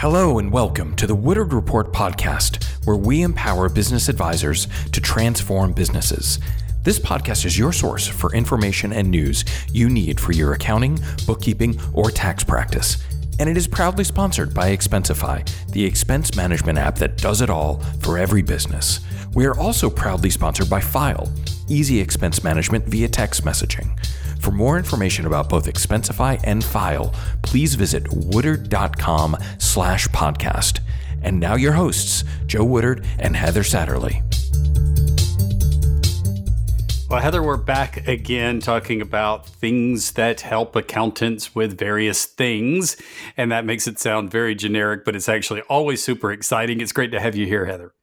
Hello and welcome to the Woodard Report podcast, where we empower business advisors to transform businesses. This podcast is your source for information and news you need for your accounting, bookkeeping, or tax practice. And it is proudly sponsored by Expensify, the expense management app that does it all for every business. We are also proudly sponsored by Fyle, easy expense management via text messaging. For more information about both Expensify and Fyle, please visit woodard.com slash podcast. And now your hosts, Joe Woodard and Heather Satterley. Well, Heather, we're back again talking about things that help accountants with various things. And that makes it sound very generic, but it's actually always super exciting. It's great to have you here, Heather.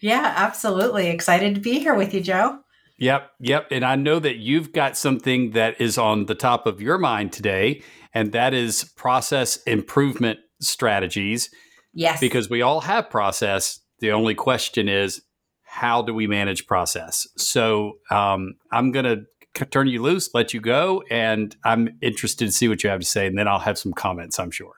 Yeah, absolutely. Excited to be here with you, Joe. Yep, yep. And I know that you've got something that is on the top of your mind today, and that is process improvement strategies. Yes. Because we all have process. The only question is, how do we manage process? So um, I'm going to turn you loose, let you go, and I'm interested to see what you have to say, and then I'll have some comments, I'm sure.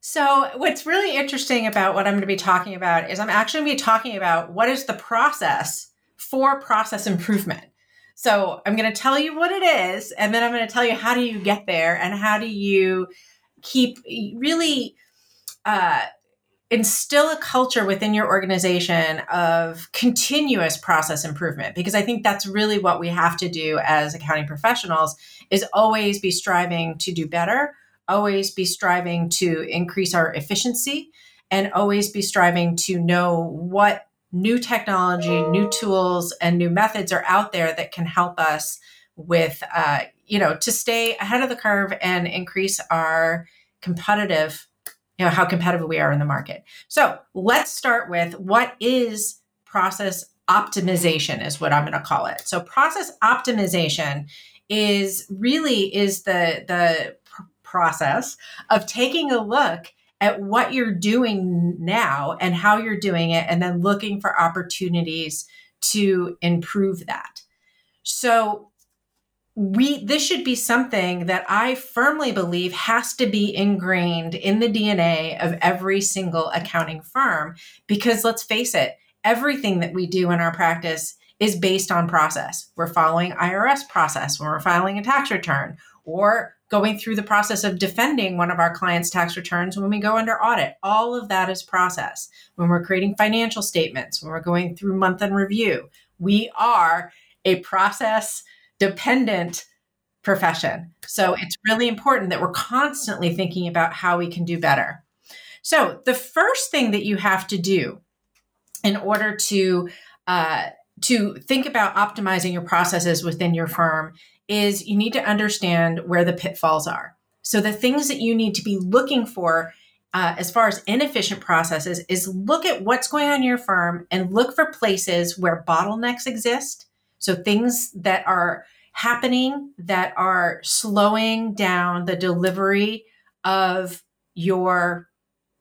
So, what's really interesting about what I'm going to be talking about is I'm actually going to be talking about what is the process for process improvement. So I'm going to tell you what it is, and then I'm going to tell you how do you get there and how do you keep really uh, instill a culture within your organization of continuous process improvement because i think that's really what we have to do as accounting professionals is always be striving to do better always be striving to increase our efficiency and always be striving to know what new technology, new tools, and new methods are out there that can help us with, uh, you know, to stay ahead of the curve and increase our competitive, you know, how competitive we are in the market. So let's start with what is process optimization is what I'm going to call it. So process optimization is really is the the pr- process of taking a look at what you're doing now and how you're doing it, and then looking for opportunities to improve that. So, we this should be something that I firmly believe has to be ingrained in the DNA of every single accounting firm because let's face it, everything that we do in our practice is based on process. We're following IRS process when we're filing a tax return or going through the process of defending one of our clients' tax returns when we go under audit. All of that is process. When we're creating financial statements, when we're going through month end review, we are a process dependent profession. So it's really important that we're constantly thinking about how we can do better. So the first thing that you have to do in order to uh, to think about optimizing your processes within your firm is you need to understand where the pitfalls are. So the things that you need to be looking for uh, as far as inefficient processes is look at what's going on in your firm and look for places where bottlenecks exist. So things that are happening that are slowing down the delivery of your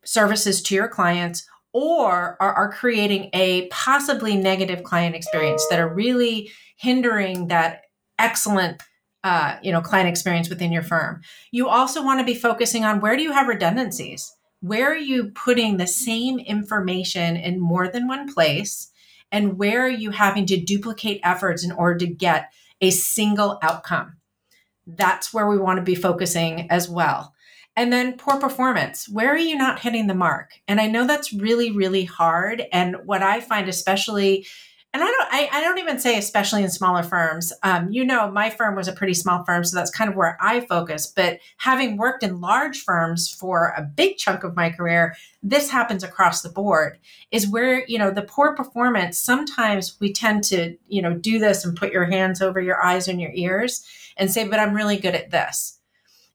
services to your clients or are, are creating a possibly negative client experience that are really hindering that excellent uh, you know client experience within your firm you also want to be focusing on where do you have redundancies where are you putting the same information in more than one place and where are you having to duplicate efforts in order to get a single outcome that's where we want to be focusing as well and then poor performance. Where are you not hitting the mark? And I know that's really, really hard. And what I find, especially, and I don't, I, I don't even say especially in smaller firms. Um, you know, my firm was a pretty small firm, so that's kind of where I focus. But having worked in large firms for a big chunk of my career, this happens across the board. Is where you know the poor performance. Sometimes we tend to, you know, do this and put your hands over your eyes and your ears and say, "But I'm really good at this."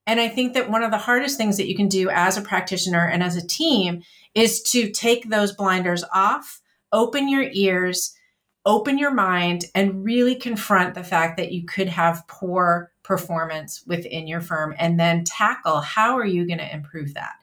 And I think that one of the hardest things that you can do as a practitioner and as a team is to take those blinders off, open your ears, open your mind, and really confront the fact that you could have poor performance within your firm and then tackle how are you going to improve that.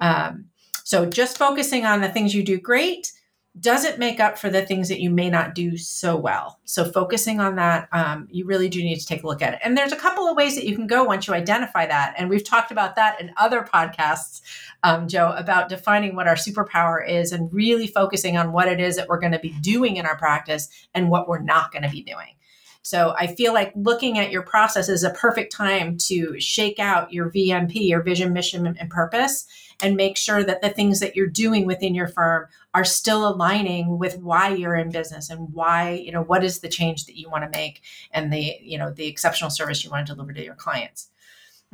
Um, so just focusing on the things you do great doesn't make up for the things that you may not do so well. So, focusing on that, um, you really do need to take a look at it. And there's a couple of ways that you can go once you identify that. And we've talked about that in other podcasts, um, Joe, about defining what our superpower is and really focusing on what it is that we're going to be doing in our practice and what we're not going to be doing. So I feel like looking at your process is a perfect time to shake out your VMP, your vision, mission, and purpose, and make sure that the things that you're doing within your firm are still aligning with why you're in business and why, you know, what is the change that you want to make and the, you know, the exceptional service you want to deliver to your clients.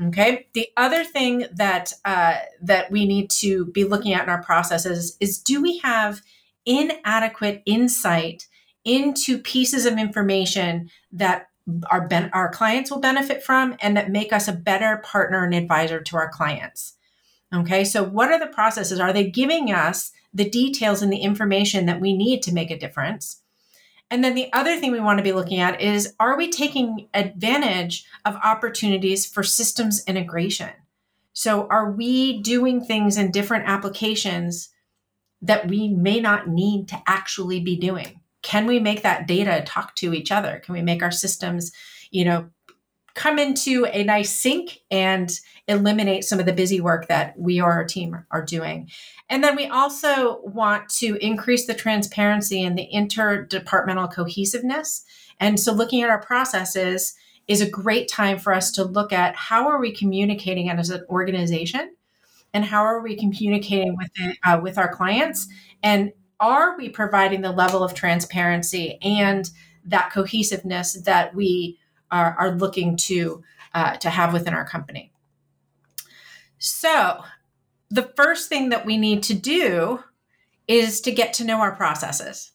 Okay. The other thing that uh, that we need to be looking at in our processes is do we have inadequate insight into pieces of information that our ben- our clients will benefit from and that make us a better partner and advisor to our clients. Okay, so what are the processes? Are they giving us the details and the information that we need to make a difference? And then the other thing we want to be looking at is are we taking advantage of opportunities for systems integration? So, are we doing things in different applications that we may not need to actually be doing? Can we make that data talk to each other? Can we make our systems you know come into a nice sync and eliminate some of the busy work that we or our team are doing? And then we also want to increase the transparency and the interdepartmental cohesiveness. And so looking at our processes is a great time for us to look at how are we communicating as an organization and how are we communicating with it, uh, with our clients and are we providing the level of transparency and that cohesiveness that we are, are looking to uh, to have within our company? So, the first thing that we need to do is to get to know our processes.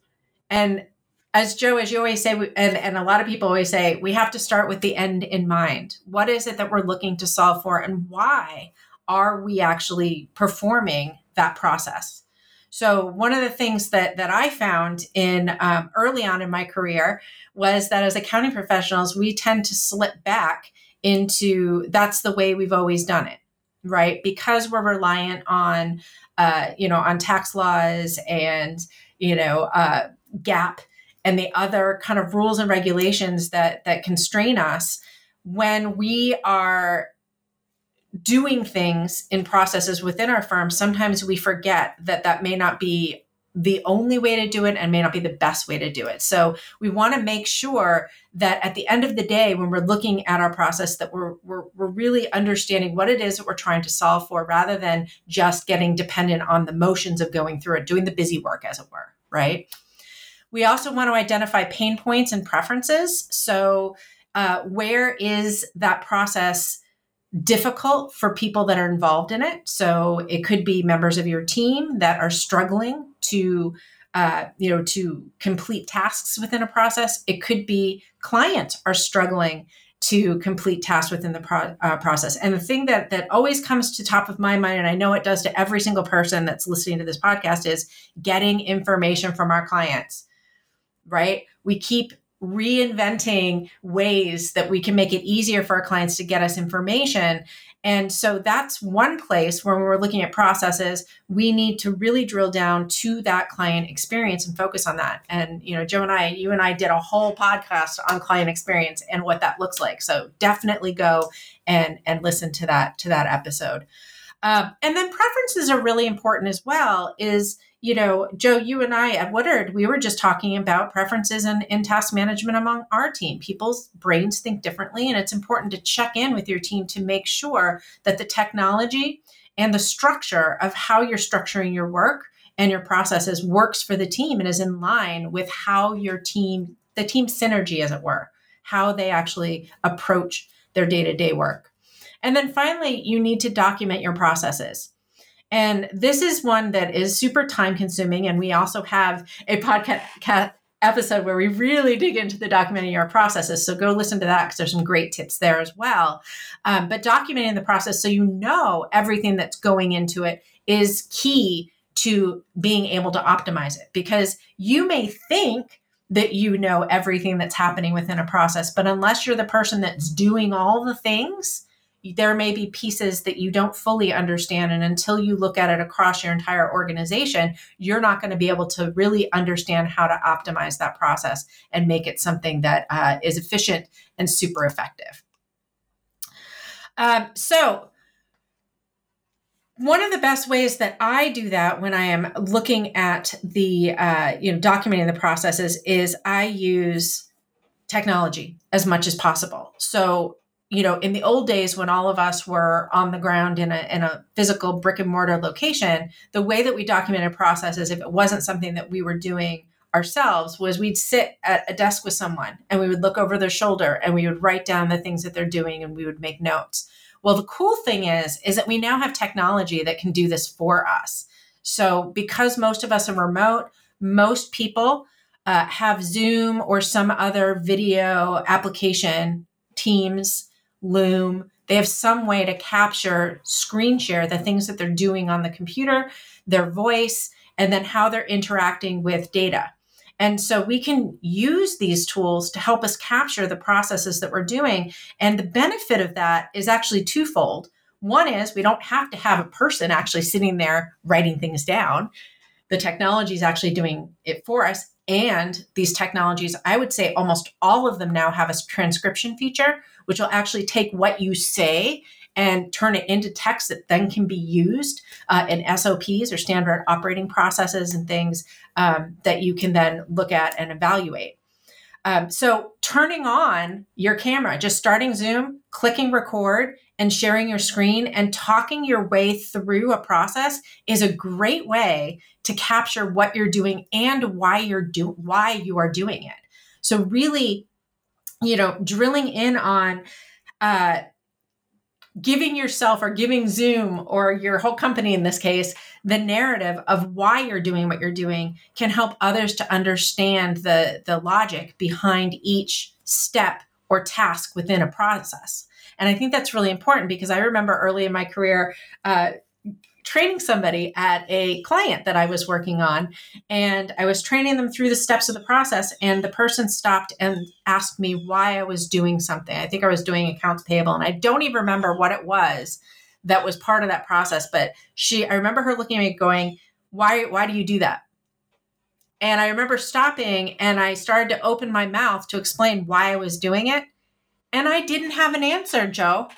And as Joe, as you always say, and, and a lot of people always say, we have to start with the end in mind. What is it that we're looking to solve for, and why are we actually performing that process? So one of the things that that I found in um, early on in my career was that as accounting professionals, we tend to slip back into that's the way we've always done it, right? Because we're reliant on, uh, you know, on tax laws and you know, uh, GAAP and the other kind of rules and regulations that that constrain us when we are doing things in processes within our firm, sometimes we forget that that may not be the only way to do it and may not be the best way to do it. So we want to make sure that at the end of the day, when we're looking at our process, that we're, we're, we're really understanding what it is that we're trying to solve for rather than just getting dependent on the motions of going through it, doing the busy work, as it were, right? We also want to identify pain points and preferences. So uh, where is that process difficult for people that are involved in it. So it could be members of your team that are struggling to, uh, you know, to complete tasks within a process. It could be clients are struggling to complete tasks within the pro- uh, process. And the thing that that always comes to top of my mind, and I know it does to every single person that's listening to this podcast, is getting information from our clients. Right? We keep reinventing ways that we can make it easier for our clients to get us information. And so that's one place where when we're looking at processes, we need to really drill down to that client experience and focus on that. And you know, Joe and I, you and I did a whole podcast on client experience and what that looks like. So definitely go and and listen to that to that episode. Um, and then preferences are really important as well. Is you know, Joe, you and I at Woodard, we were just talking about preferences and in, task management among our team. People's brains think differently, and it's important to check in with your team to make sure that the technology and the structure of how you're structuring your work and your processes works for the team and is in line with how your team, the team synergy, as it were, how they actually approach their day to day work. And then finally, you need to document your processes. And this is one that is super time consuming. And we also have a podcast episode where we really dig into the documenting your processes. So go listen to that because there's some great tips there as well. Um, but documenting the process so you know everything that's going into it is key to being able to optimize it because you may think that you know everything that's happening within a process, but unless you're the person that's doing all the things, there may be pieces that you don't fully understand. And until you look at it across your entire organization, you're not going to be able to really understand how to optimize that process and make it something that uh, is efficient and super effective. Um, so, one of the best ways that I do that when I am looking at the, uh, you know, documenting the processes is I use technology as much as possible. So, you know, in the old days when all of us were on the ground in a, in a physical brick and mortar location, the way that we documented processes, if it wasn't something that we were doing ourselves, was we'd sit at a desk with someone and we would look over their shoulder and we would write down the things that they're doing and we would make notes. Well, the cool thing is, is that we now have technology that can do this for us. So because most of us are remote, most people uh, have Zoom or some other video application, Teams, Loom. They have some way to capture, screen share the things that they're doing on the computer, their voice, and then how they're interacting with data. And so we can use these tools to help us capture the processes that we're doing. And the benefit of that is actually twofold. One is we don't have to have a person actually sitting there writing things down. The technology is actually doing it for us. And these technologies, I would say almost all of them now have a transcription feature, which will actually take what you say and turn it into text that then can be used uh, in SOPs or standard operating processes and things um, that you can then look at and evaluate. Um, so, turning on your camera, just starting Zoom, clicking record, and sharing your screen and talking your way through a process is a great way to capture what you're doing and why you're do why you are doing it. So, really, you know, drilling in on uh, giving yourself or giving Zoom or your whole company in this case the narrative of why you're doing what you're doing can help others to understand the the logic behind each step or task within a process. And I think that's really important because I remember early in my career uh, training somebody at a client that I was working on. And I was training them through the steps of the process. And the person stopped and asked me why I was doing something. I think I was doing accounts payable. And I don't even remember what it was that was part of that process. But she, I remember her looking at me going, why, why do you do that? And I remember stopping and I started to open my mouth to explain why I was doing it. And I didn't have an answer, Joe.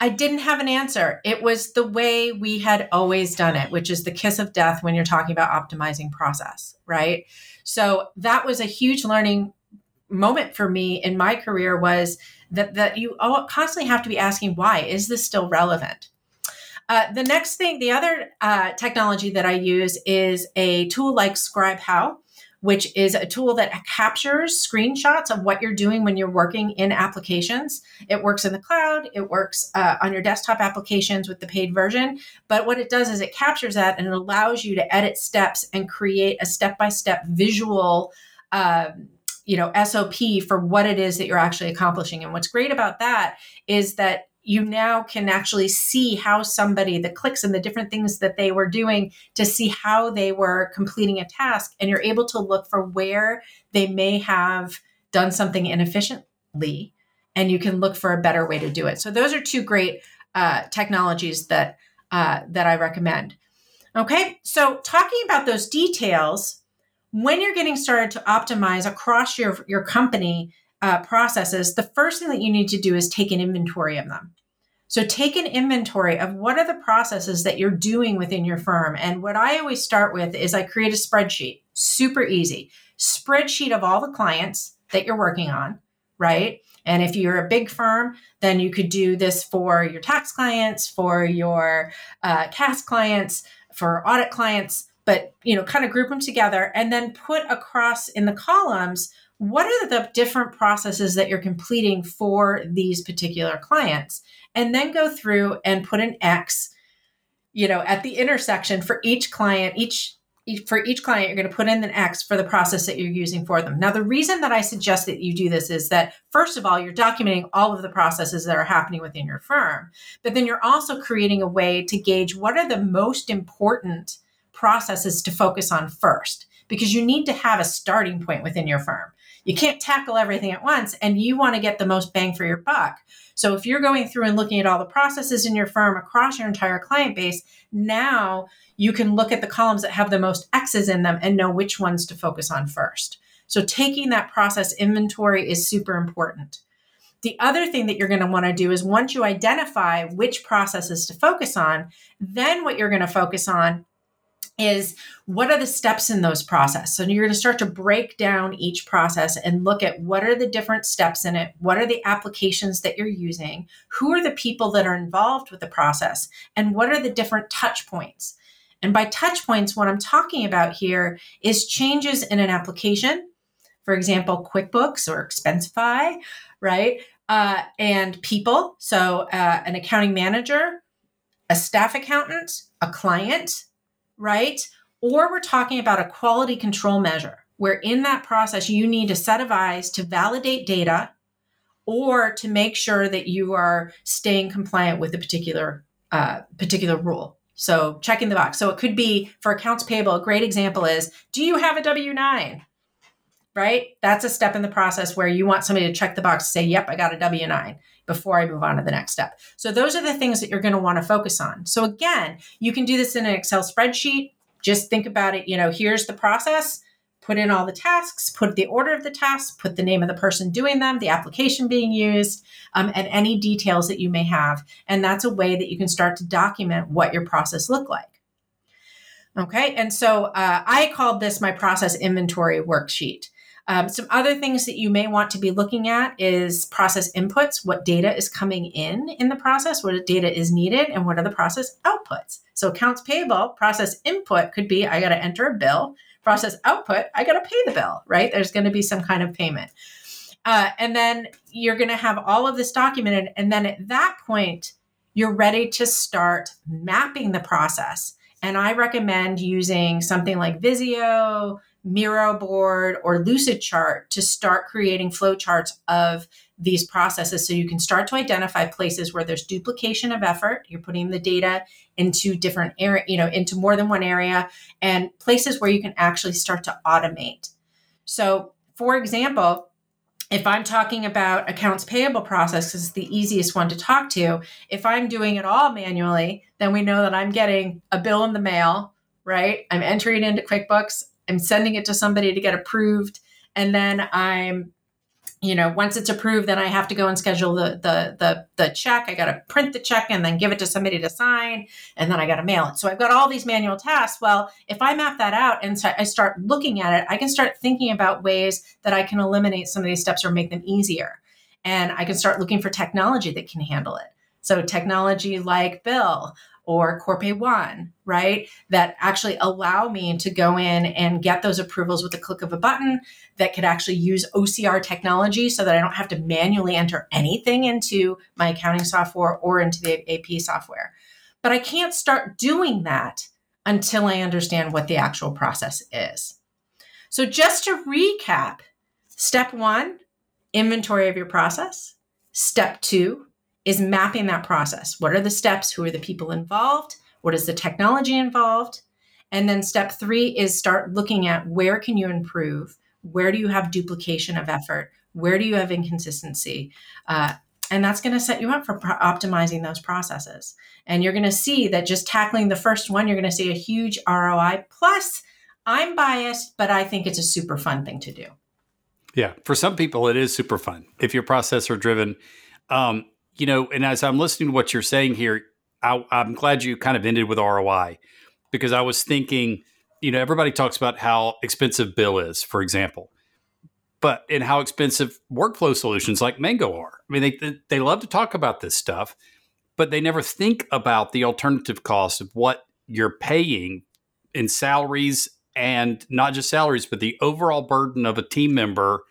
I didn't have an answer. It was the way we had always done it, which is the kiss of death when you're talking about optimizing process, right? So that was a huge learning moment for me in my career was that that you constantly have to be asking why is this still relevant uh, the next thing the other uh, technology that i use is a tool like scribehow which is a tool that captures screenshots of what you're doing when you're working in applications. It works in the cloud, it works uh, on your desktop applications with the paid version. But what it does is it captures that and it allows you to edit steps and create a step by step visual. Uh, you know sop for what it is that you're actually accomplishing and what's great about that is that you now can actually see how somebody, the clicks and the different things that they were doing to see how they were completing a task. And you're able to look for where they may have done something inefficiently. And you can look for a better way to do it. So those are two great uh, technologies that uh, that I recommend. Okay, so talking about those details, when you're getting started to optimize across your your company uh, processes, the first thing that you need to do is take an inventory of them. So take an inventory of what are the processes that you're doing within your firm. And what I always start with is I create a spreadsheet, super easy spreadsheet of all the clients that you're working on, right? And if you're a big firm, then you could do this for your tax clients, for your uh, clients, for audit clients, but you know, kind of group them together and then put across in the columns what are the different processes that you're completing for these particular clients? And then go through and put an x you know at the intersection for each client each for each client you're going to put in an x for the process that you're using for them. Now the reason that i suggest that you do this is that first of all you're documenting all of the processes that are happening within your firm but then you're also creating a way to gauge what are the most important processes to focus on first because you need to have a starting point within your firm You can't tackle everything at once and you want to get the most bang for your buck. So if you're going through and looking at all the processes in your firm across your entire client base, now you can look at the columns that have the most X's in them and know which ones to focus on first. So taking that process inventory is super important. The other thing that you're going to want to do is once you identify which processes to focus on, then what you're going to focus on is what are the steps in those process So you're going to start to break down each process and look at what are the different steps in it, what are the applications that you're using, who are the people that are involved with the process, and what are the different touch points. And by touch points, what I'm talking about here is changes in an application, for example, QuickBooks or Expensify, right? Uh, and people, so uh, an accounting manager, a staff accountant, a client, right? Or we're talking about a quality control measure where in that process you need a set of eyes to validate data or to make sure that you are staying compliant with a particular uh, particular rule. So checking the box. So it could be for accounts payable. A great example is, do you have a W nine? Right. That's a step in the process where you want somebody to check the box say, "Yep, I got a W 9 before I move on to the next step. So those are the things that you're going to want to focus on. So again, you can do this in an Excel spreadsheet. Just think about it, you know, here's the process, put in all the tasks, put the order of the tasks, put the name of the person doing them, the application being used, um, and any details that you may have. And that's a way that you can start to document what your process looked like. Okay, and so uh, I called this my process inventory worksheet. Um, some other things that you may want to be looking at is process inputs, what data is coming in in the process, what data is needed, and what are the process outputs. So accounts payable, process input could be I got to enter a bill. Process output, I got to pay the bill, right? There's going to be some kind of payment. Uh, and then you're going to have all of this documented. And then at that point, you're ready to start mapping the process. And I recommend using something like Visio, Miro board or Lucidchart to start creating flowcharts of these processes. So you can start to identify places where there's duplication of effort. You're putting the data into different area you know into more than one area and places where you can actually start to automate. So for example if i'm talking about accounts payable process it's the easiest one to talk to if i'm doing it all manually then we know that i'm getting a bill in the mail right? I'm entering into quickbooks I'm sending it to somebody to get approved. And then I'm, you know, once it's approved, then I have to go and schedule the the the, the check. I got to print the check and then give it to somebody to sign, and then I got to mail it. So I've got all these manual tasks. Well, if I map that out and I start looking at it, I can start thinking about ways that I can eliminate some of these steps or make them easier. And I can start looking for technology that can handle it. So technology like Bill or Corpay One, right? That actually allow me to go in and get those approvals with the click of a button that could actually use OCR technology so that I don't have to manually enter anything into my accounting software or into the AP software. But I can't start doing that until I understand what the actual process is. So, just to recap step one, inventory of your process. Step two, is mapping that process. What are the steps? Who are the people involved? What is the technology involved? And then step three is start looking at where can you improve? Where do you have duplication of effort? Where do you have inconsistency? Uh, and that's going to set you up for pro- optimizing those processes. And you're going to see that just tackling the first one, you're going to see a huge ROI. Plus, I'm biased, but I think it's a super fun thing to do. Yeah, for some people, it is super fun if you're processor driven. Um, you know, and as I'm listening to what you're saying here, I, I'm glad you kind of ended with ROI because I was thinking, you know, everybody talks about how expensive Bill is, for example, but and how expensive workflow solutions like Mango are. I mean, they they love to talk about this stuff, but they never think about the alternative cost of what you're paying in salaries and not just salaries, but the overall burden of a team member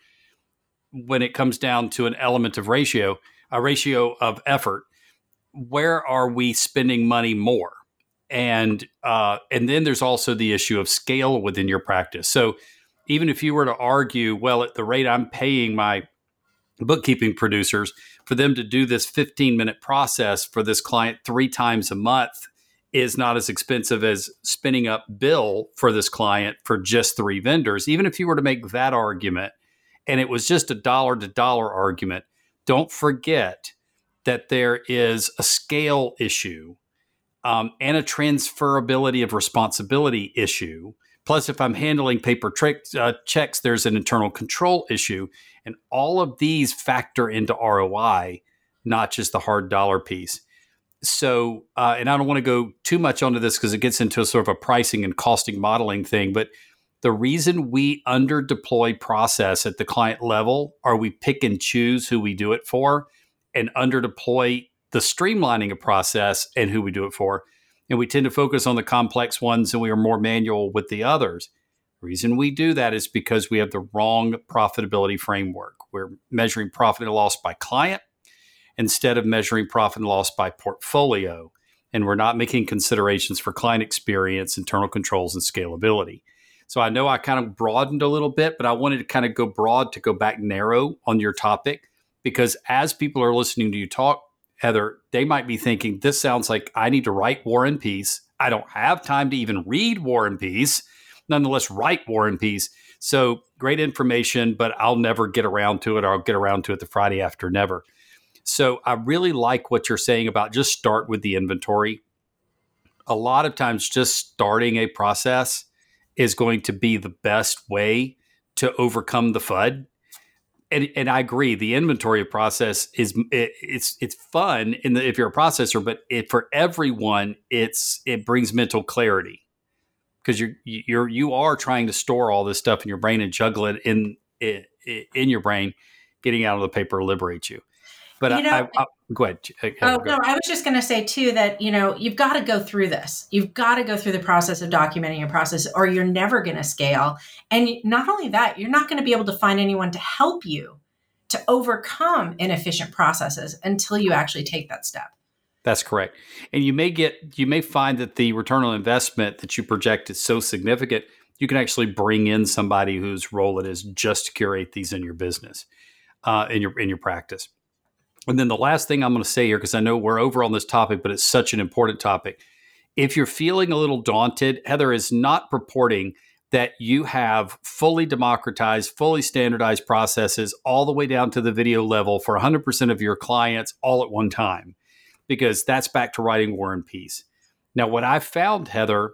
when it comes down to an element of ratio a ratio of effort, where are we spending money more? And uh, and then there's also the issue of scale within your practice. So even if you were to argue, well, at the rate I'm paying my bookkeeping producers for them to do this 15 minute process for this client three times a month is not as expensive as spinning up bill for this client for just three vendors even if you were to make that argument and it was just a dollar to dollar argument, don't forget that there is a scale issue um, and a transferability of responsibility issue. Plus, if I'm handling paper uh, checks, there's an internal control issue. And all of these factor into ROI, not just the hard dollar piece. So, uh, and I don't want to go too much onto this because it gets into a sort of a pricing and costing modeling thing. But the reason we under deploy process at the client level are we pick and choose who we do it for and under deploy the streamlining of process and who we do it for. And we tend to focus on the complex ones and we are more manual with the others. The reason we do that is because we have the wrong profitability framework. We're measuring profit and loss by client instead of measuring profit and loss by portfolio. And we're not making considerations for client experience, internal controls, and scalability. So I know I kind of broadened a little bit, but I wanted to kind of go broad to go back narrow on your topic because as people are listening to you talk, Heather, they might be thinking, this sounds like I need to write War and Peace. I don't have time to even read War and Peace, nonetheless, write War and Peace. So great information, but I'll never get around to it, or I'll get around to it the Friday after never. So I really like what you're saying about just start with the inventory. A lot of times, just starting a process is going to be the best way to overcome the FUD and, and I agree. The inventory process is it, it's it's fun in the, if you're a processor, but it, for everyone, it's it brings mental clarity because you're you're you are trying to store all this stuff in your brain and juggle it in in in your brain. Getting out of the paper liberates you. But you know, I, I, go ahead. Oh go no, I was just going to say too that you know you've got to go through this. You've got to go through the process of documenting your process, or you're never going to scale. And not only that, you're not going to be able to find anyone to help you to overcome inefficient processes until you actually take that step. That's correct. And you may get you may find that the return on investment that you project is so significant, you can actually bring in somebody whose role it is just to curate these in your business, uh, in your in your practice. And then the last thing I'm going to say here, because I know we're over on this topic, but it's such an important topic. If you're feeling a little daunted, Heather is not purporting that you have fully democratized, fully standardized processes all the way down to the video level for 100% of your clients all at one time, because that's back to writing War and Peace. Now, what I've found, Heather,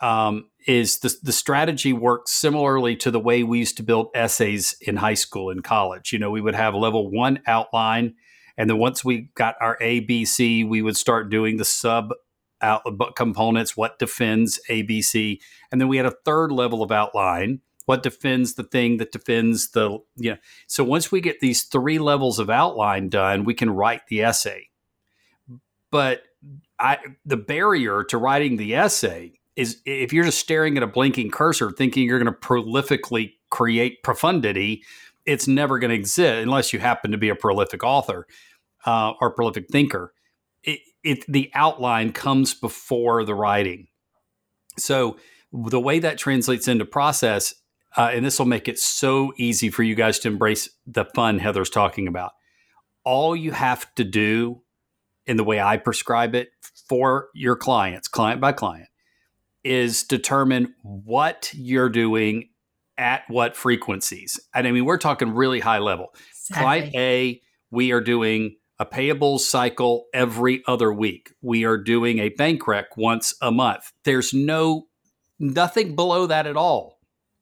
um, is the, the strategy works similarly to the way we used to build essays in high school and college. You know, we would have level one outline and then once we got our ABC, we would start doing the sub out uh, components, what defends ABC. And then we had a third level of outline, what defends the thing that defends the, you know. So once we get these three levels of outline done, we can write the essay. But I, the barrier to writing the essay is if you're just staring at a blinking cursor thinking you're going to prolifically create profundity, it's never going to exist unless you happen to be a prolific author uh, or prolific thinker. It, it, the outline comes before the writing. So the way that translates into process, uh, and this will make it so easy for you guys to embrace the fun Heather's talking about. All you have to do, in the way I prescribe it for your clients, client by client, is determine what you're doing at what frequencies. And I mean, we're talking really high level. Exactly. Client A, we are doing a payables cycle every other week. We are doing a bank rec once a month. There's no nothing below that at all.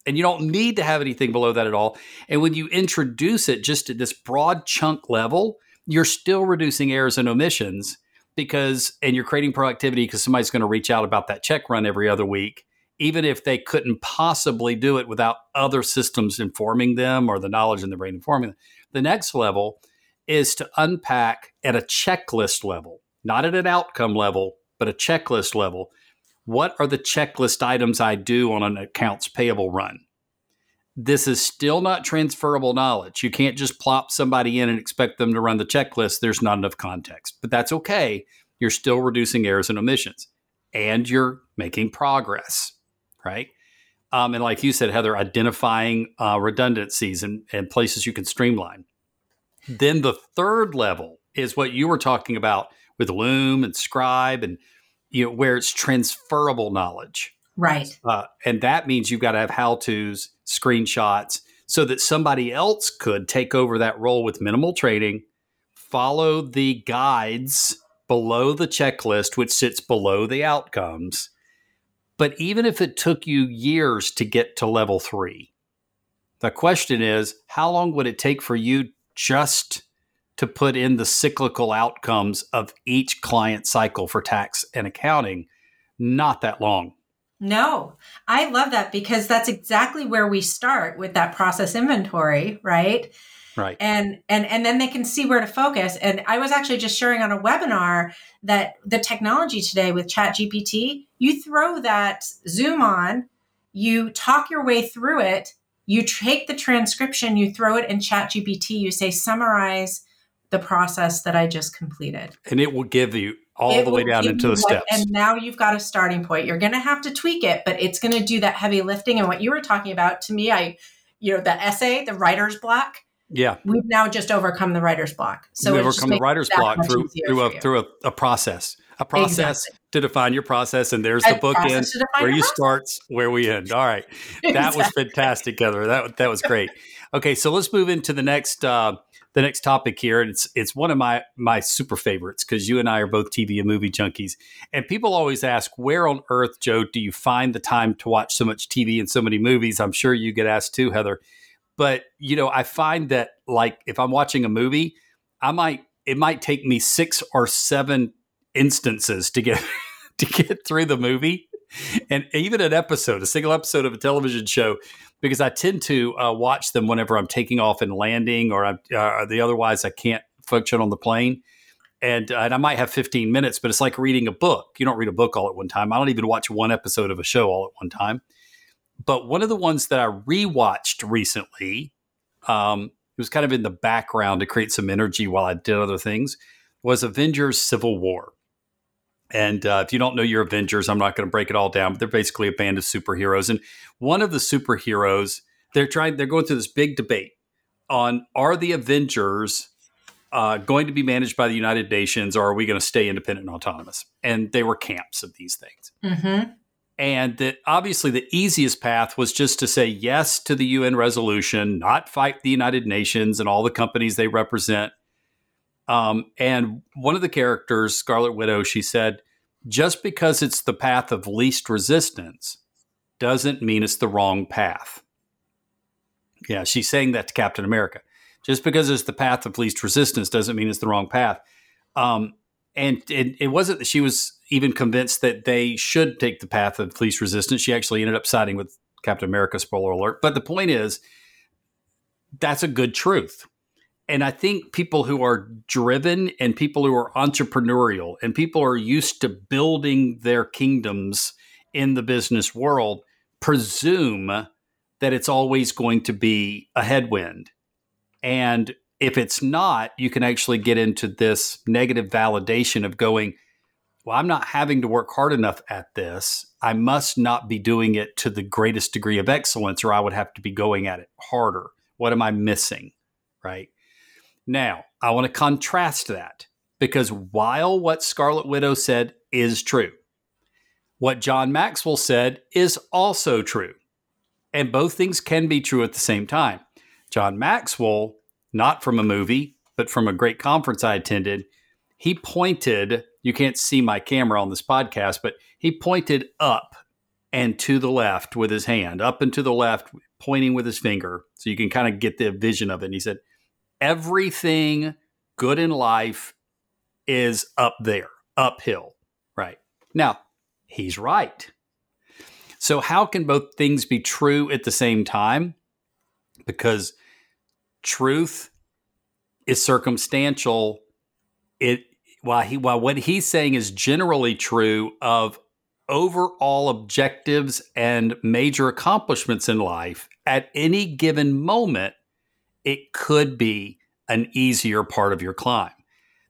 And you don't need to have anything below that at all. And when you introduce it just at this broad chunk level, you're still reducing errors and omissions because and you're creating productivity because somebody's going to reach out about that check run every other week even if they couldn't possibly do it without other systems informing them or the knowledge in the brain informing them. The next level is to unpack at a checklist level, not at an outcome level, but a checklist level. What are the checklist items I do on an accounts payable run? This is still not transferable knowledge. You can't just plop somebody in and expect them to run the checklist. There's not enough context, but that's okay. You're still reducing errors and omissions and you're making progress, right? Um, and like you said, Heather, identifying uh, redundancies and, and places you can streamline. Then the third level is what you were talking about with Loom and Scribe, and you know where it's transferable knowledge. Right. Uh, and that means you've got to have how tos, screenshots, so that somebody else could take over that role with minimal training, follow the guides below the checklist, which sits below the outcomes. But even if it took you years to get to level three, the question is how long would it take for you just to put in the cyclical outcomes of each client cycle for tax and accounting? Not that long. No, I love that because that's exactly where we start with that process inventory, right? Right. And and and then they can see where to focus. And I was actually just sharing on a webinar that the technology today with Chat GPT, you throw that Zoom on, you talk your way through it, you take the transcription, you throw it in Chat GPT, you say summarize the process that I just completed. And it will give you all it the way down into the what, steps. And now you've got a starting point. You're going to have to tweak it, but it's going to do that heavy lifting. And what you were talking about to me, I, you know, the essay, the writer's block. Yeah, we've now just overcome the writer's block. So we overcome the writer's block through through a through a, a, process, a process exactly. to define your process, and there's a the book in where you start, where we end. All right, that exactly. was fantastic, Heather. That that was great. Okay, so let's move into the next uh, the next topic here, and it's it's one of my my super favorites because you and I are both TV and movie junkies, and people always ask, where on earth, Joe, do you find the time to watch so much TV and so many movies? I'm sure you get asked too, Heather. But you know, I find that like if I'm watching a movie, I might it might take me six or seven instances to get to get through the movie and even an episode, a single episode of a television show because I tend to uh, watch them whenever I'm taking off and landing, or I'm, uh, the otherwise I can't function on the plane. And, uh, and I might have 15 minutes, but it's like reading a book. You don't read a book all at one time. I don't even watch one episode of a show all at one time. But one of the ones that I rewatched recently, um, it was kind of in the background to create some energy while I did other things, was Avengers Civil War. And uh, if you don't know your Avengers, I'm not going to break it all down, but they're basically a band of superheroes. And one of the superheroes, they're trying, they're going through this big debate on are the Avengers uh, going to be managed by the United Nations or are we going to stay independent and autonomous? And they were camps of these things. Mm-hmm. And that obviously the easiest path was just to say yes to the UN resolution, not fight the United Nations and all the companies they represent, um, and one of the characters, Scarlet Widow, she said, just because it's the path of least resistance doesn't mean it's the wrong path. Yeah, she's saying that to Captain America. Just because it's the path of least resistance doesn't mean it's the wrong path. Um, and it, it wasn't that she was even convinced that they should take the path of least resistance. She actually ended up siding with Captain America, spoiler alert. But the point is, that's a good truth and I think people who are driven and people who are entrepreneurial and people are used to building their kingdoms in the business world presume that it's always going to be a headwind. And if it's not, you can actually get into this negative validation of going, well, I'm not having to work hard enough at this. I must not be doing it to the greatest degree of excellence, or I would have to be going at it harder. What am I missing? Right. Now, I want to contrast that because while what Scarlet Widow said is true, what John Maxwell said is also true. And both things can be true at the same time. John Maxwell, not from a movie, but from a great conference I attended, he pointed, you can't see my camera on this podcast, but he pointed up and to the left with his hand, up and to the left, pointing with his finger. So you can kind of get the vision of it. And he said, everything good in life is up there, uphill, right? Now, he's right. So, how can both things be true at the same time? Because truth is circumstantial. It while he while what he's saying is generally true of overall objectives and major accomplishments in life at any given moment it could be an easier part of your climb.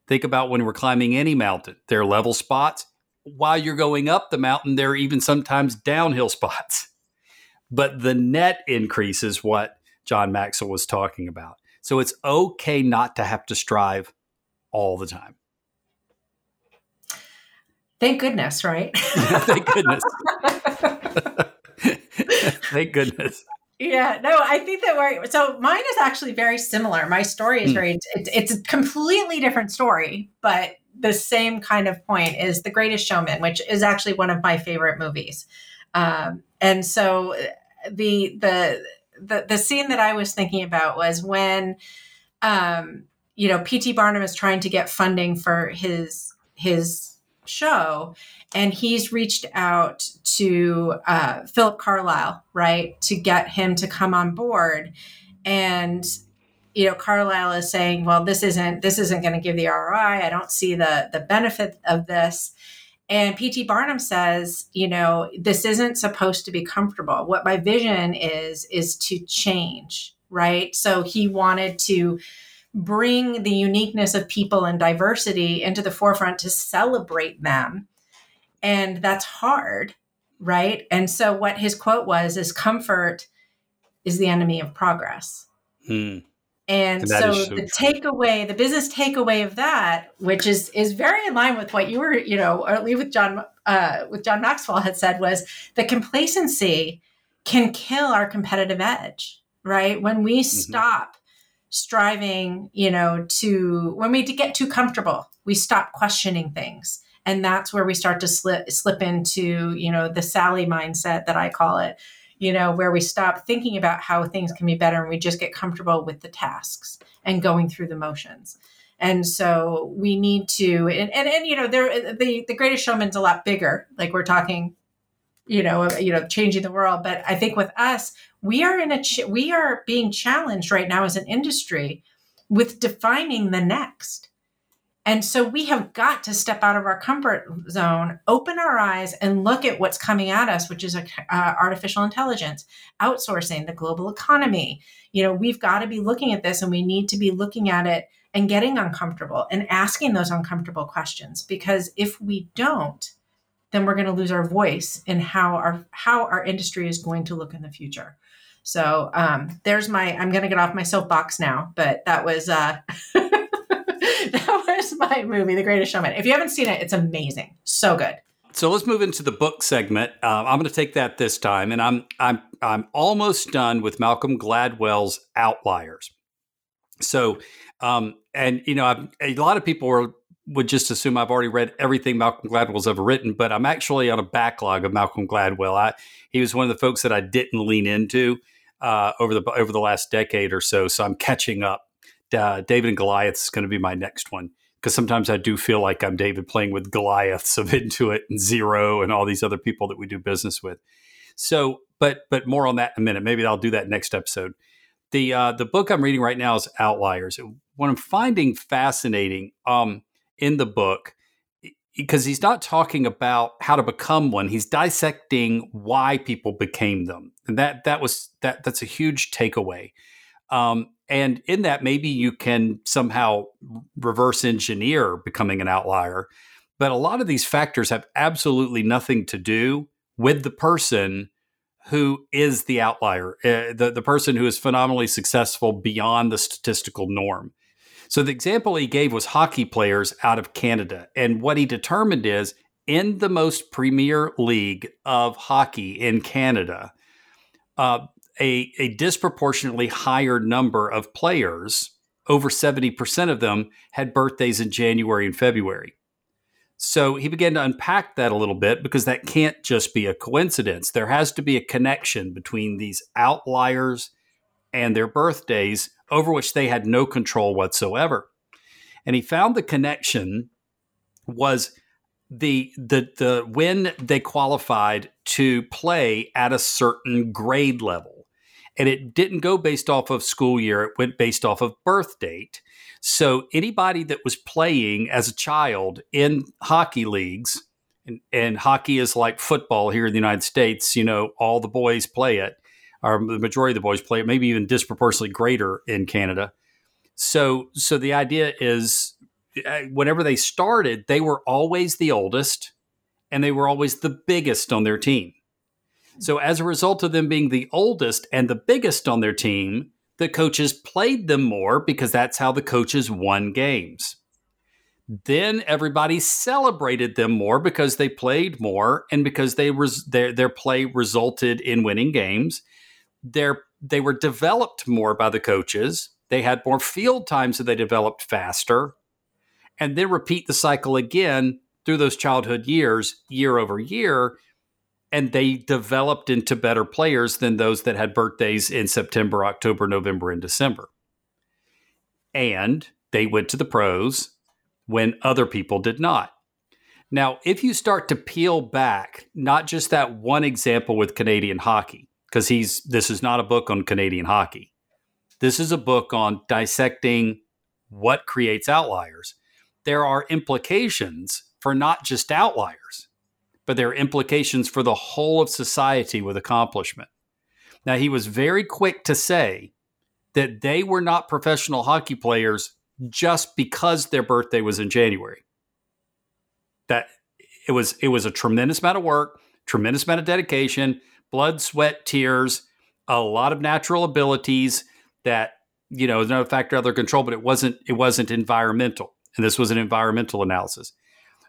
Think about when we're climbing any mountain, there are level spots. While you're going up the mountain, there are even sometimes downhill spots. But the net increase is what John Maxwell was talking about. So it's okay not to have to strive all the time. Thank goodness, right? Thank goodness. Thank goodness. Yeah, no, I think that we're so mine is actually very similar. My story is mm. very it's, it's a completely different story, but the same kind of point is The Greatest Showman, which is actually one of my favorite movies. Um, and so uh, the the the the scene that I was thinking about was when um, you know, P.T. Barnum is trying to get funding for his his show, and he's reached out to uh, Philip Carlyle, right, to get him to come on board. And you know, Carlyle is saying, "Well, this isn't this isn't going to give the ROI. I don't see the the benefit of this." And P.T. Barnum says, you know, this isn't supposed to be comfortable. What my vision is is to change, right? So he wanted to bring the uniqueness of people and diversity into the forefront to celebrate them. And that's hard, right? And so what his quote was is comfort is the enemy of progress. Hmm. And, and so, so, the true. takeaway, the business takeaway of that, which is is very in line with what you were, you know, or at least with John uh, with John Maxwell had said was the complacency can kill our competitive edge, right? When we mm-hmm. stop striving, you know, to when we get too comfortable, we stop questioning things. And that's where we start to slip slip into, you know, the Sally mindset that I call it, you know, where we stop thinking about how things can be better and we just get comfortable with the tasks and going through the motions. And so we need to, and, and, and you know, there, the, the greatest showman's a lot bigger. Like we're talking, you know, you know, changing the world. But I think with us, we are in a ch- we are being challenged right now as an industry with defining the next and so we have got to step out of our comfort zone open our eyes and look at what's coming at us which is uh, artificial intelligence outsourcing the global economy you know we've got to be looking at this and we need to be looking at it and getting uncomfortable and asking those uncomfortable questions because if we don't then we're going to lose our voice in how our how our industry is going to look in the future so um, there's my. I'm going to get off my soapbox now, but that was uh, my movie, The Greatest Showman. If you haven't seen it, it's amazing. So good. So let's move into the book segment. Uh, I'm going to take that this time, and I'm I'm I'm almost done with Malcolm Gladwell's Outliers. So, um, and you know, I've, a lot of people were, would just assume I've already read everything Malcolm Gladwell's ever written, but I'm actually on a backlog of Malcolm Gladwell. I, he was one of the folks that I didn't lean into uh, over the over the last decade or so. So I'm catching up. Uh, David and Goliath is going to be my next one because sometimes I do feel like I'm David playing with Goliaths of Intuit and Xero and all these other people that we do business with. So, but but more on that in a minute. Maybe I'll do that next episode. The uh, the book I'm reading right now is Outliers. What I'm finding fascinating um, in the book because he's not talking about how to become one he's dissecting why people became them and that that was that that's a huge takeaway um, and in that maybe you can somehow reverse engineer becoming an outlier but a lot of these factors have absolutely nothing to do with the person who is the outlier uh, the, the person who is phenomenally successful beyond the statistical norm so the example he gave was hockey players out of Canada. And what he determined is in the most premier league of hockey in Canada, uh, a, a disproportionately higher number of players, over 70% of them, had birthdays in January and February. So he began to unpack that a little bit because that can't just be a coincidence. There has to be a connection between these outliers and their birthdays over which they had no control whatsoever. And he found the connection was the the the when they qualified to play at a certain grade level. And it didn't go based off of school year, it went based off of birth date. So anybody that was playing as a child in hockey leagues, and, and hockey is like football here in the United States, you know, all the boys play it or the majority of the boys play it, maybe even disproportionately greater in Canada. So, so the idea is, uh, whenever they started, they were always the oldest, and they were always the biggest on their team. So, as a result of them being the oldest and the biggest on their team, the coaches played them more because that's how the coaches won games. Then everybody celebrated them more because they played more and because they res- their their play resulted in winning games their they were developed more by the coaches. They had more field time, so they developed faster, and then repeat the cycle again through those childhood years, year over year, and they developed into better players than those that had birthdays in September, October, November, and December. And they went to the pros when other people did not. Now, if you start to peel back, not just that one example with Canadian hockey, because he's this is not a book on Canadian hockey. This is a book on dissecting what creates outliers. There are implications for not just outliers, but there are implications for the whole of society with accomplishment. Now, he was very quick to say that they were not professional hockey players just because their birthday was in January. That it was it was a tremendous amount of work, tremendous amount of dedication, blood, sweat, tears, a lot of natural abilities that you know is not a factor out of their control, but it wasn't it wasn't environmental, and this was an environmental analysis.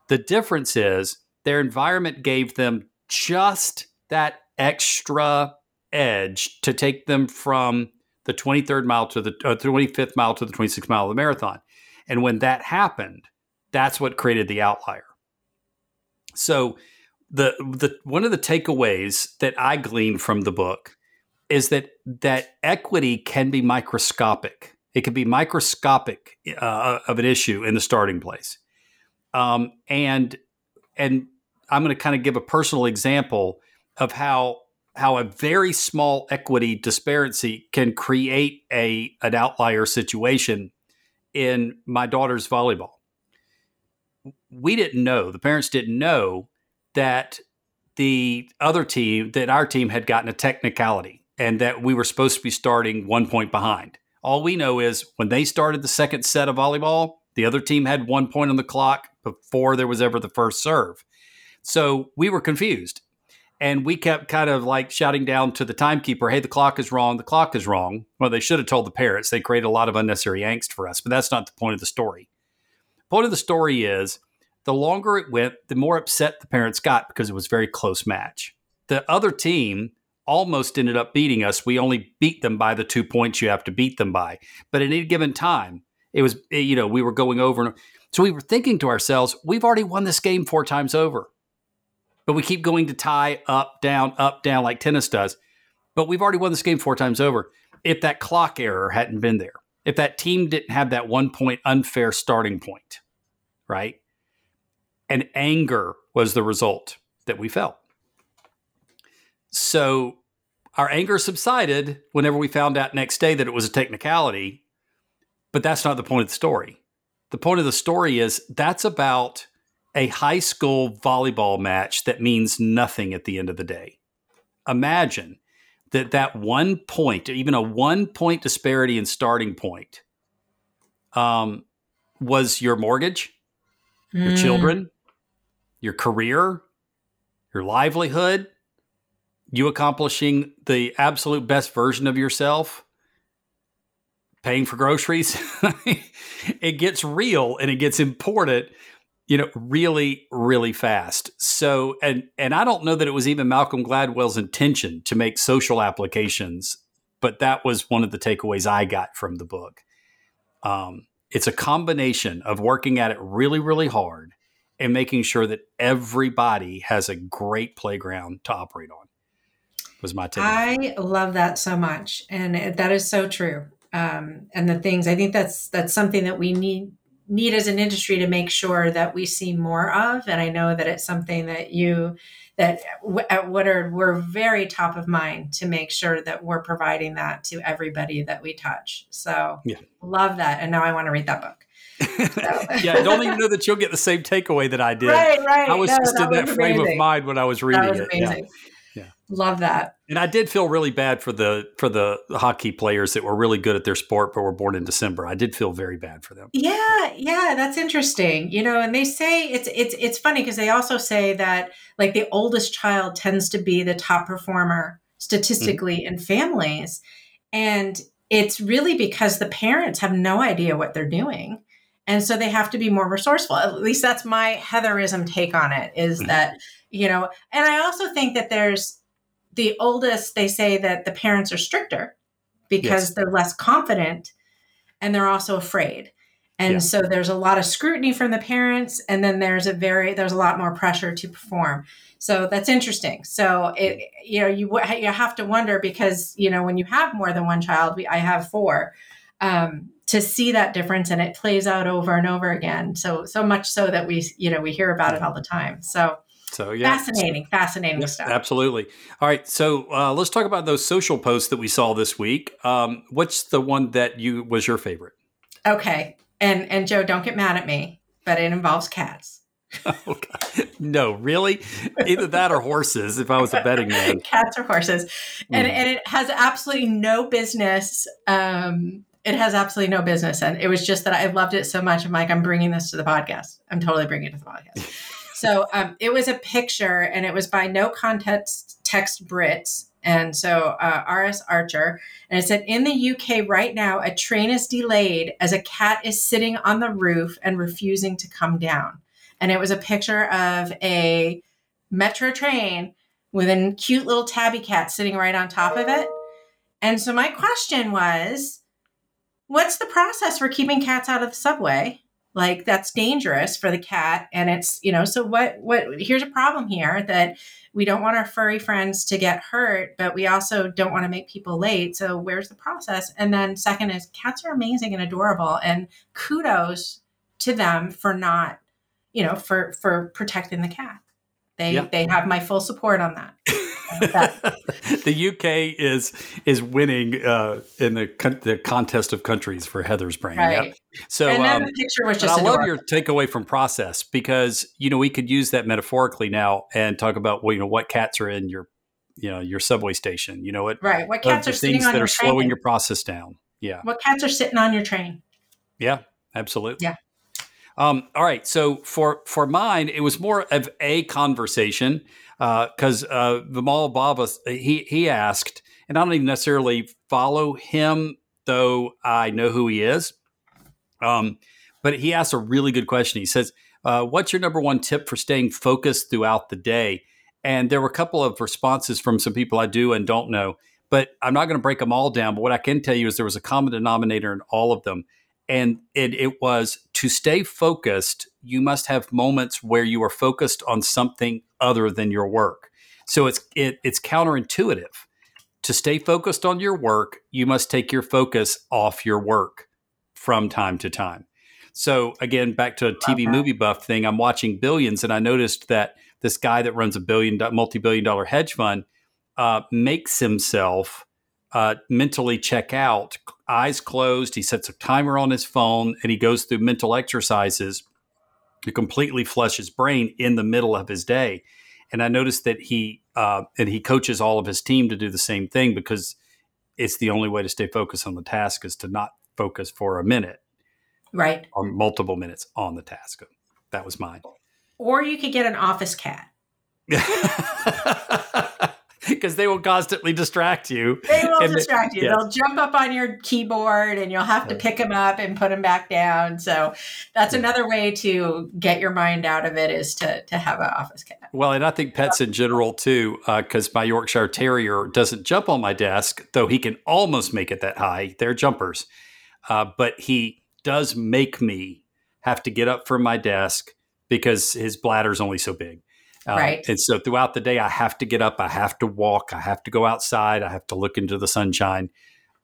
The difference is their environment gave them just that extra edge to take them from the 23rd mile to the uh, 25th mile to the 26th mile of the marathon. And when that happened, that's what created the outlier. So the the one of the takeaways that I gleaned from the book is that that equity can be microscopic. It can be microscopic uh, of an issue in the starting place, um, and and I'm going to kind of give a personal example of how how a very small equity disparity can create a an outlier situation in my daughter's volleyball. We didn't know, the parents didn't know that the other team, that our team had gotten a technicality and that we were supposed to be starting one point behind. All we know is when they started the second set of volleyball, the other team had one point on the clock before there was ever the first serve. So we were confused. And we kept kind of like shouting down to the timekeeper, hey, the clock is wrong, the clock is wrong. Well, they should have told the parents. They created a lot of unnecessary angst for us, but that's not the point of the story. The point of the story is the longer it went, the more upset the parents got because it was a very close match. The other team almost ended up beating us. We only beat them by the two points you have to beat them by. But at any given time, it was, eh, you know, we were going over. So we were thinking to ourselves, we've already won this game four times over. But we keep going to tie up, down, up, down like tennis does. But we've already won this game four times over. If that clock error hadn't been there, if that team didn't have that one point unfair starting point, right? And anger was the result that we felt. So our anger subsided whenever we found out next day that it was a technicality, but that's not the point of the story. The point of the story is that's about a high school volleyball match that means nothing at the end of the day. Imagine that that one point, even a one point disparity in starting point, um, was your mortgage, mm. your children, your career, your livelihood, you accomplishing the absolute best version of yourself, paying for groceries. it gets real and it gets important you know really really fast. So and and i don't know that it was even malcolm gladwell's intention to make social applications but that was one of the takeaways i got from the book. Um, it's a combination of working at it really really hard and making sure that everybody has a great playground to operate on was my take i love that so much and that is so true. Um, and the things i think that's that's something that we need need as an industry to make sure that we see more of. And I know that it's something that you that at Woodard we're very top of mind to make sure that we're providing that to everybody that we touch. So yeah. love that, and now I want to read that book. yeah, I don't even know that you'll get the same takeaway that I did. Right, right. I was no, just in that, frame of mind when I was reading was it. Yeah. Love that. And I did feel really bad for the for the hockey players that were really good at their sport but were born in December. I did feel very bad for them. Yeah, yeah, that's interesting. You know, and they say it's it's it's funny because they also say that like the oldest child tends to be the top performer statistically mm-hmm. in families. And it's really because the parents have no idea what they're doing. And so they have to be more resourceful. At least that's my Heatherism take on it is mm-hmm. that, you know, and I also think that there's the oldest, they say that the parents are stricter because Yes. they're less confident and they're also afraid. And Yeah. so there's a lot of scrutiny from the parents and then there's a very there's a lot more pressure to perform. So that's interesting. So it you know you you have to wonder because you know when you have more than one child, we, I have four, um, to see that difference and it plays out over and over again. So so much so that we you know we hear about it all the time. So So yeah, fascinating, fascinating Yes, stuff. absolutely. All right, so uh, let's talk about those social posts that we saw this week. Um, what's the one that you was your favorite? Okay, and and Joe, don't get mad at me, but it involves cats. Okay. No, really? Either that or horses. If I was a betting man, cats or horses and, Mhm. and it has absolutely no business um it has absolutely no business and it was just that i loved it so much i'm like i'm bringing this to the podcast i'm totally bringing it to the podcast so um, it was a picture and it was by no context text brits and so uh, rs archer and it said in the uk right now a train is delayed as a cat is sitting on the roof and refusing to come down and it was a picture of a metro train with a cute little tabby cat sitting right on top of it. And so my question was, what's the process for keeping cats out of the subway? Like that's dangerous for the cat and it's, you know, so what what here's a problem here that we don't want our furry friends to get hurt, but we also don't want to make people late. So where's the process? And then second is cats are amazing and adorable and kudos to them for not, you know, for for protecting the cat. They Yeah. they have my full support on that. That- the UK is is winning uh, in the con- the contest of countries for Heather's brain. Yep. right. So and then um, the picture was just I love your takeaway from process because you know we could use that metaphorically now and talk about well, you know what cats are in your you know your subway station. You know what right. What cats are sitting on that your are slowing your process down. Yeah, What cats are sitting on your train? yeah, absolutely. Yeah. Um, all right. So for for mine, it was more of a conversation because uh, Vimal Baba he he asked, and I don't even necessarily follow him, though I know who he is. Um, but he asked a really good question. He says, uh, "What's your number one tip for staying focused throughout the day?" And there were a couple of responses from some people I do and don't know, but I'm not going to break them all down. But what I can tell you is there was a common denominator in all of them, and it, it was to stay focused. You must have moments where you are focused on something other than your work. So it's it, it's counterintuitive. To stay focused on your work, you must take your focus off your work from time to time. So again, back to a TV that. movie buff thing, I'm watching Billions, and I noticed that this guy that runs a billion, multi-billion dollar hedge fund uh, makes himself uh, mentally check out, eyes closed. He sets a timer on his phone, and he goes through mental exercises to completely flush his brain in the middle of his day. And I noticed that he uh, and he coaches all of his team to do the same thing because it's the only way to stay focused on the task is to not focus for a minute Right. or multiple minutes on the task. That was mine. Or you could get an office cat. Because they will constantly distract you. They will And distract you. yes. They'll jump up on your keyboard and you'll have to pick them up and put them back down. So that's another way to get your mind out of it is to, to have an office cat. Well, and I think pets in general too, because my Yorkshire Terrier doesn't jump on my desk, though he can almost make it that high. They're jumpers. Uh, but he does make me have to get up from my desk because his bladder's only so big. Uh, Right. And so throughout the day, I have to get up, I have to walk, I have to go outside, I have to look into the sunshine.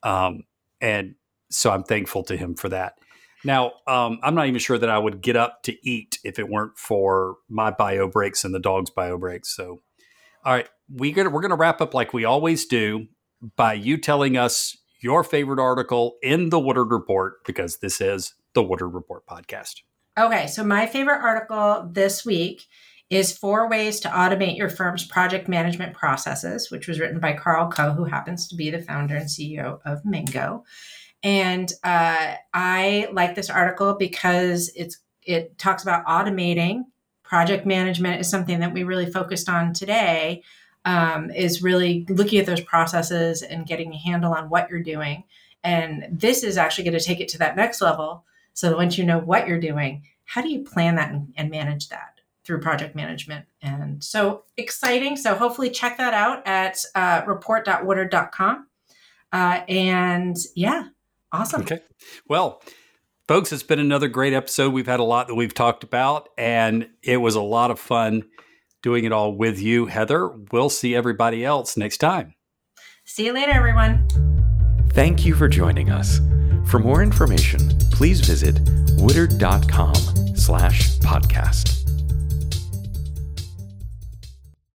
Um, and so I'm thankful to him for that. Now, um, I'm not even sure that I would get up to eat if it weren't for my bio breaks and the dog's bio breaks. So, all right, we gonna, we're going to wrap up like we always do by you telling us your favorite article in the Woodard Report, because this is the Woodard Report podcast. Okay, so my favorite article this week is Four Ways to Automate Your Firm's Project Management Processes, which was written by Carl Coe, who happens to be the founder and CEO of Mingo. And uh, I like this article because it's it talks about automating. Project management is something that we really focused on today. Um, is really looking at those processes and getting a handle on what you're doing. And this is actually going to take it to that next level. So that once you know what you're doing, how do you plan that and, and manage that through project management? And so exciting. So hopefully check that out at uh, report.woodard.com. Uh, and yeah, awesome. Okay. Well, folks, it's been another great episode. We've had a lot that we've talked about, and it was a lot of fun doing it all with you, Heather. We'll see everybody else next time. See you later, everyone. Thank you for joining us. For more information, please visit woodard.com slash podcast.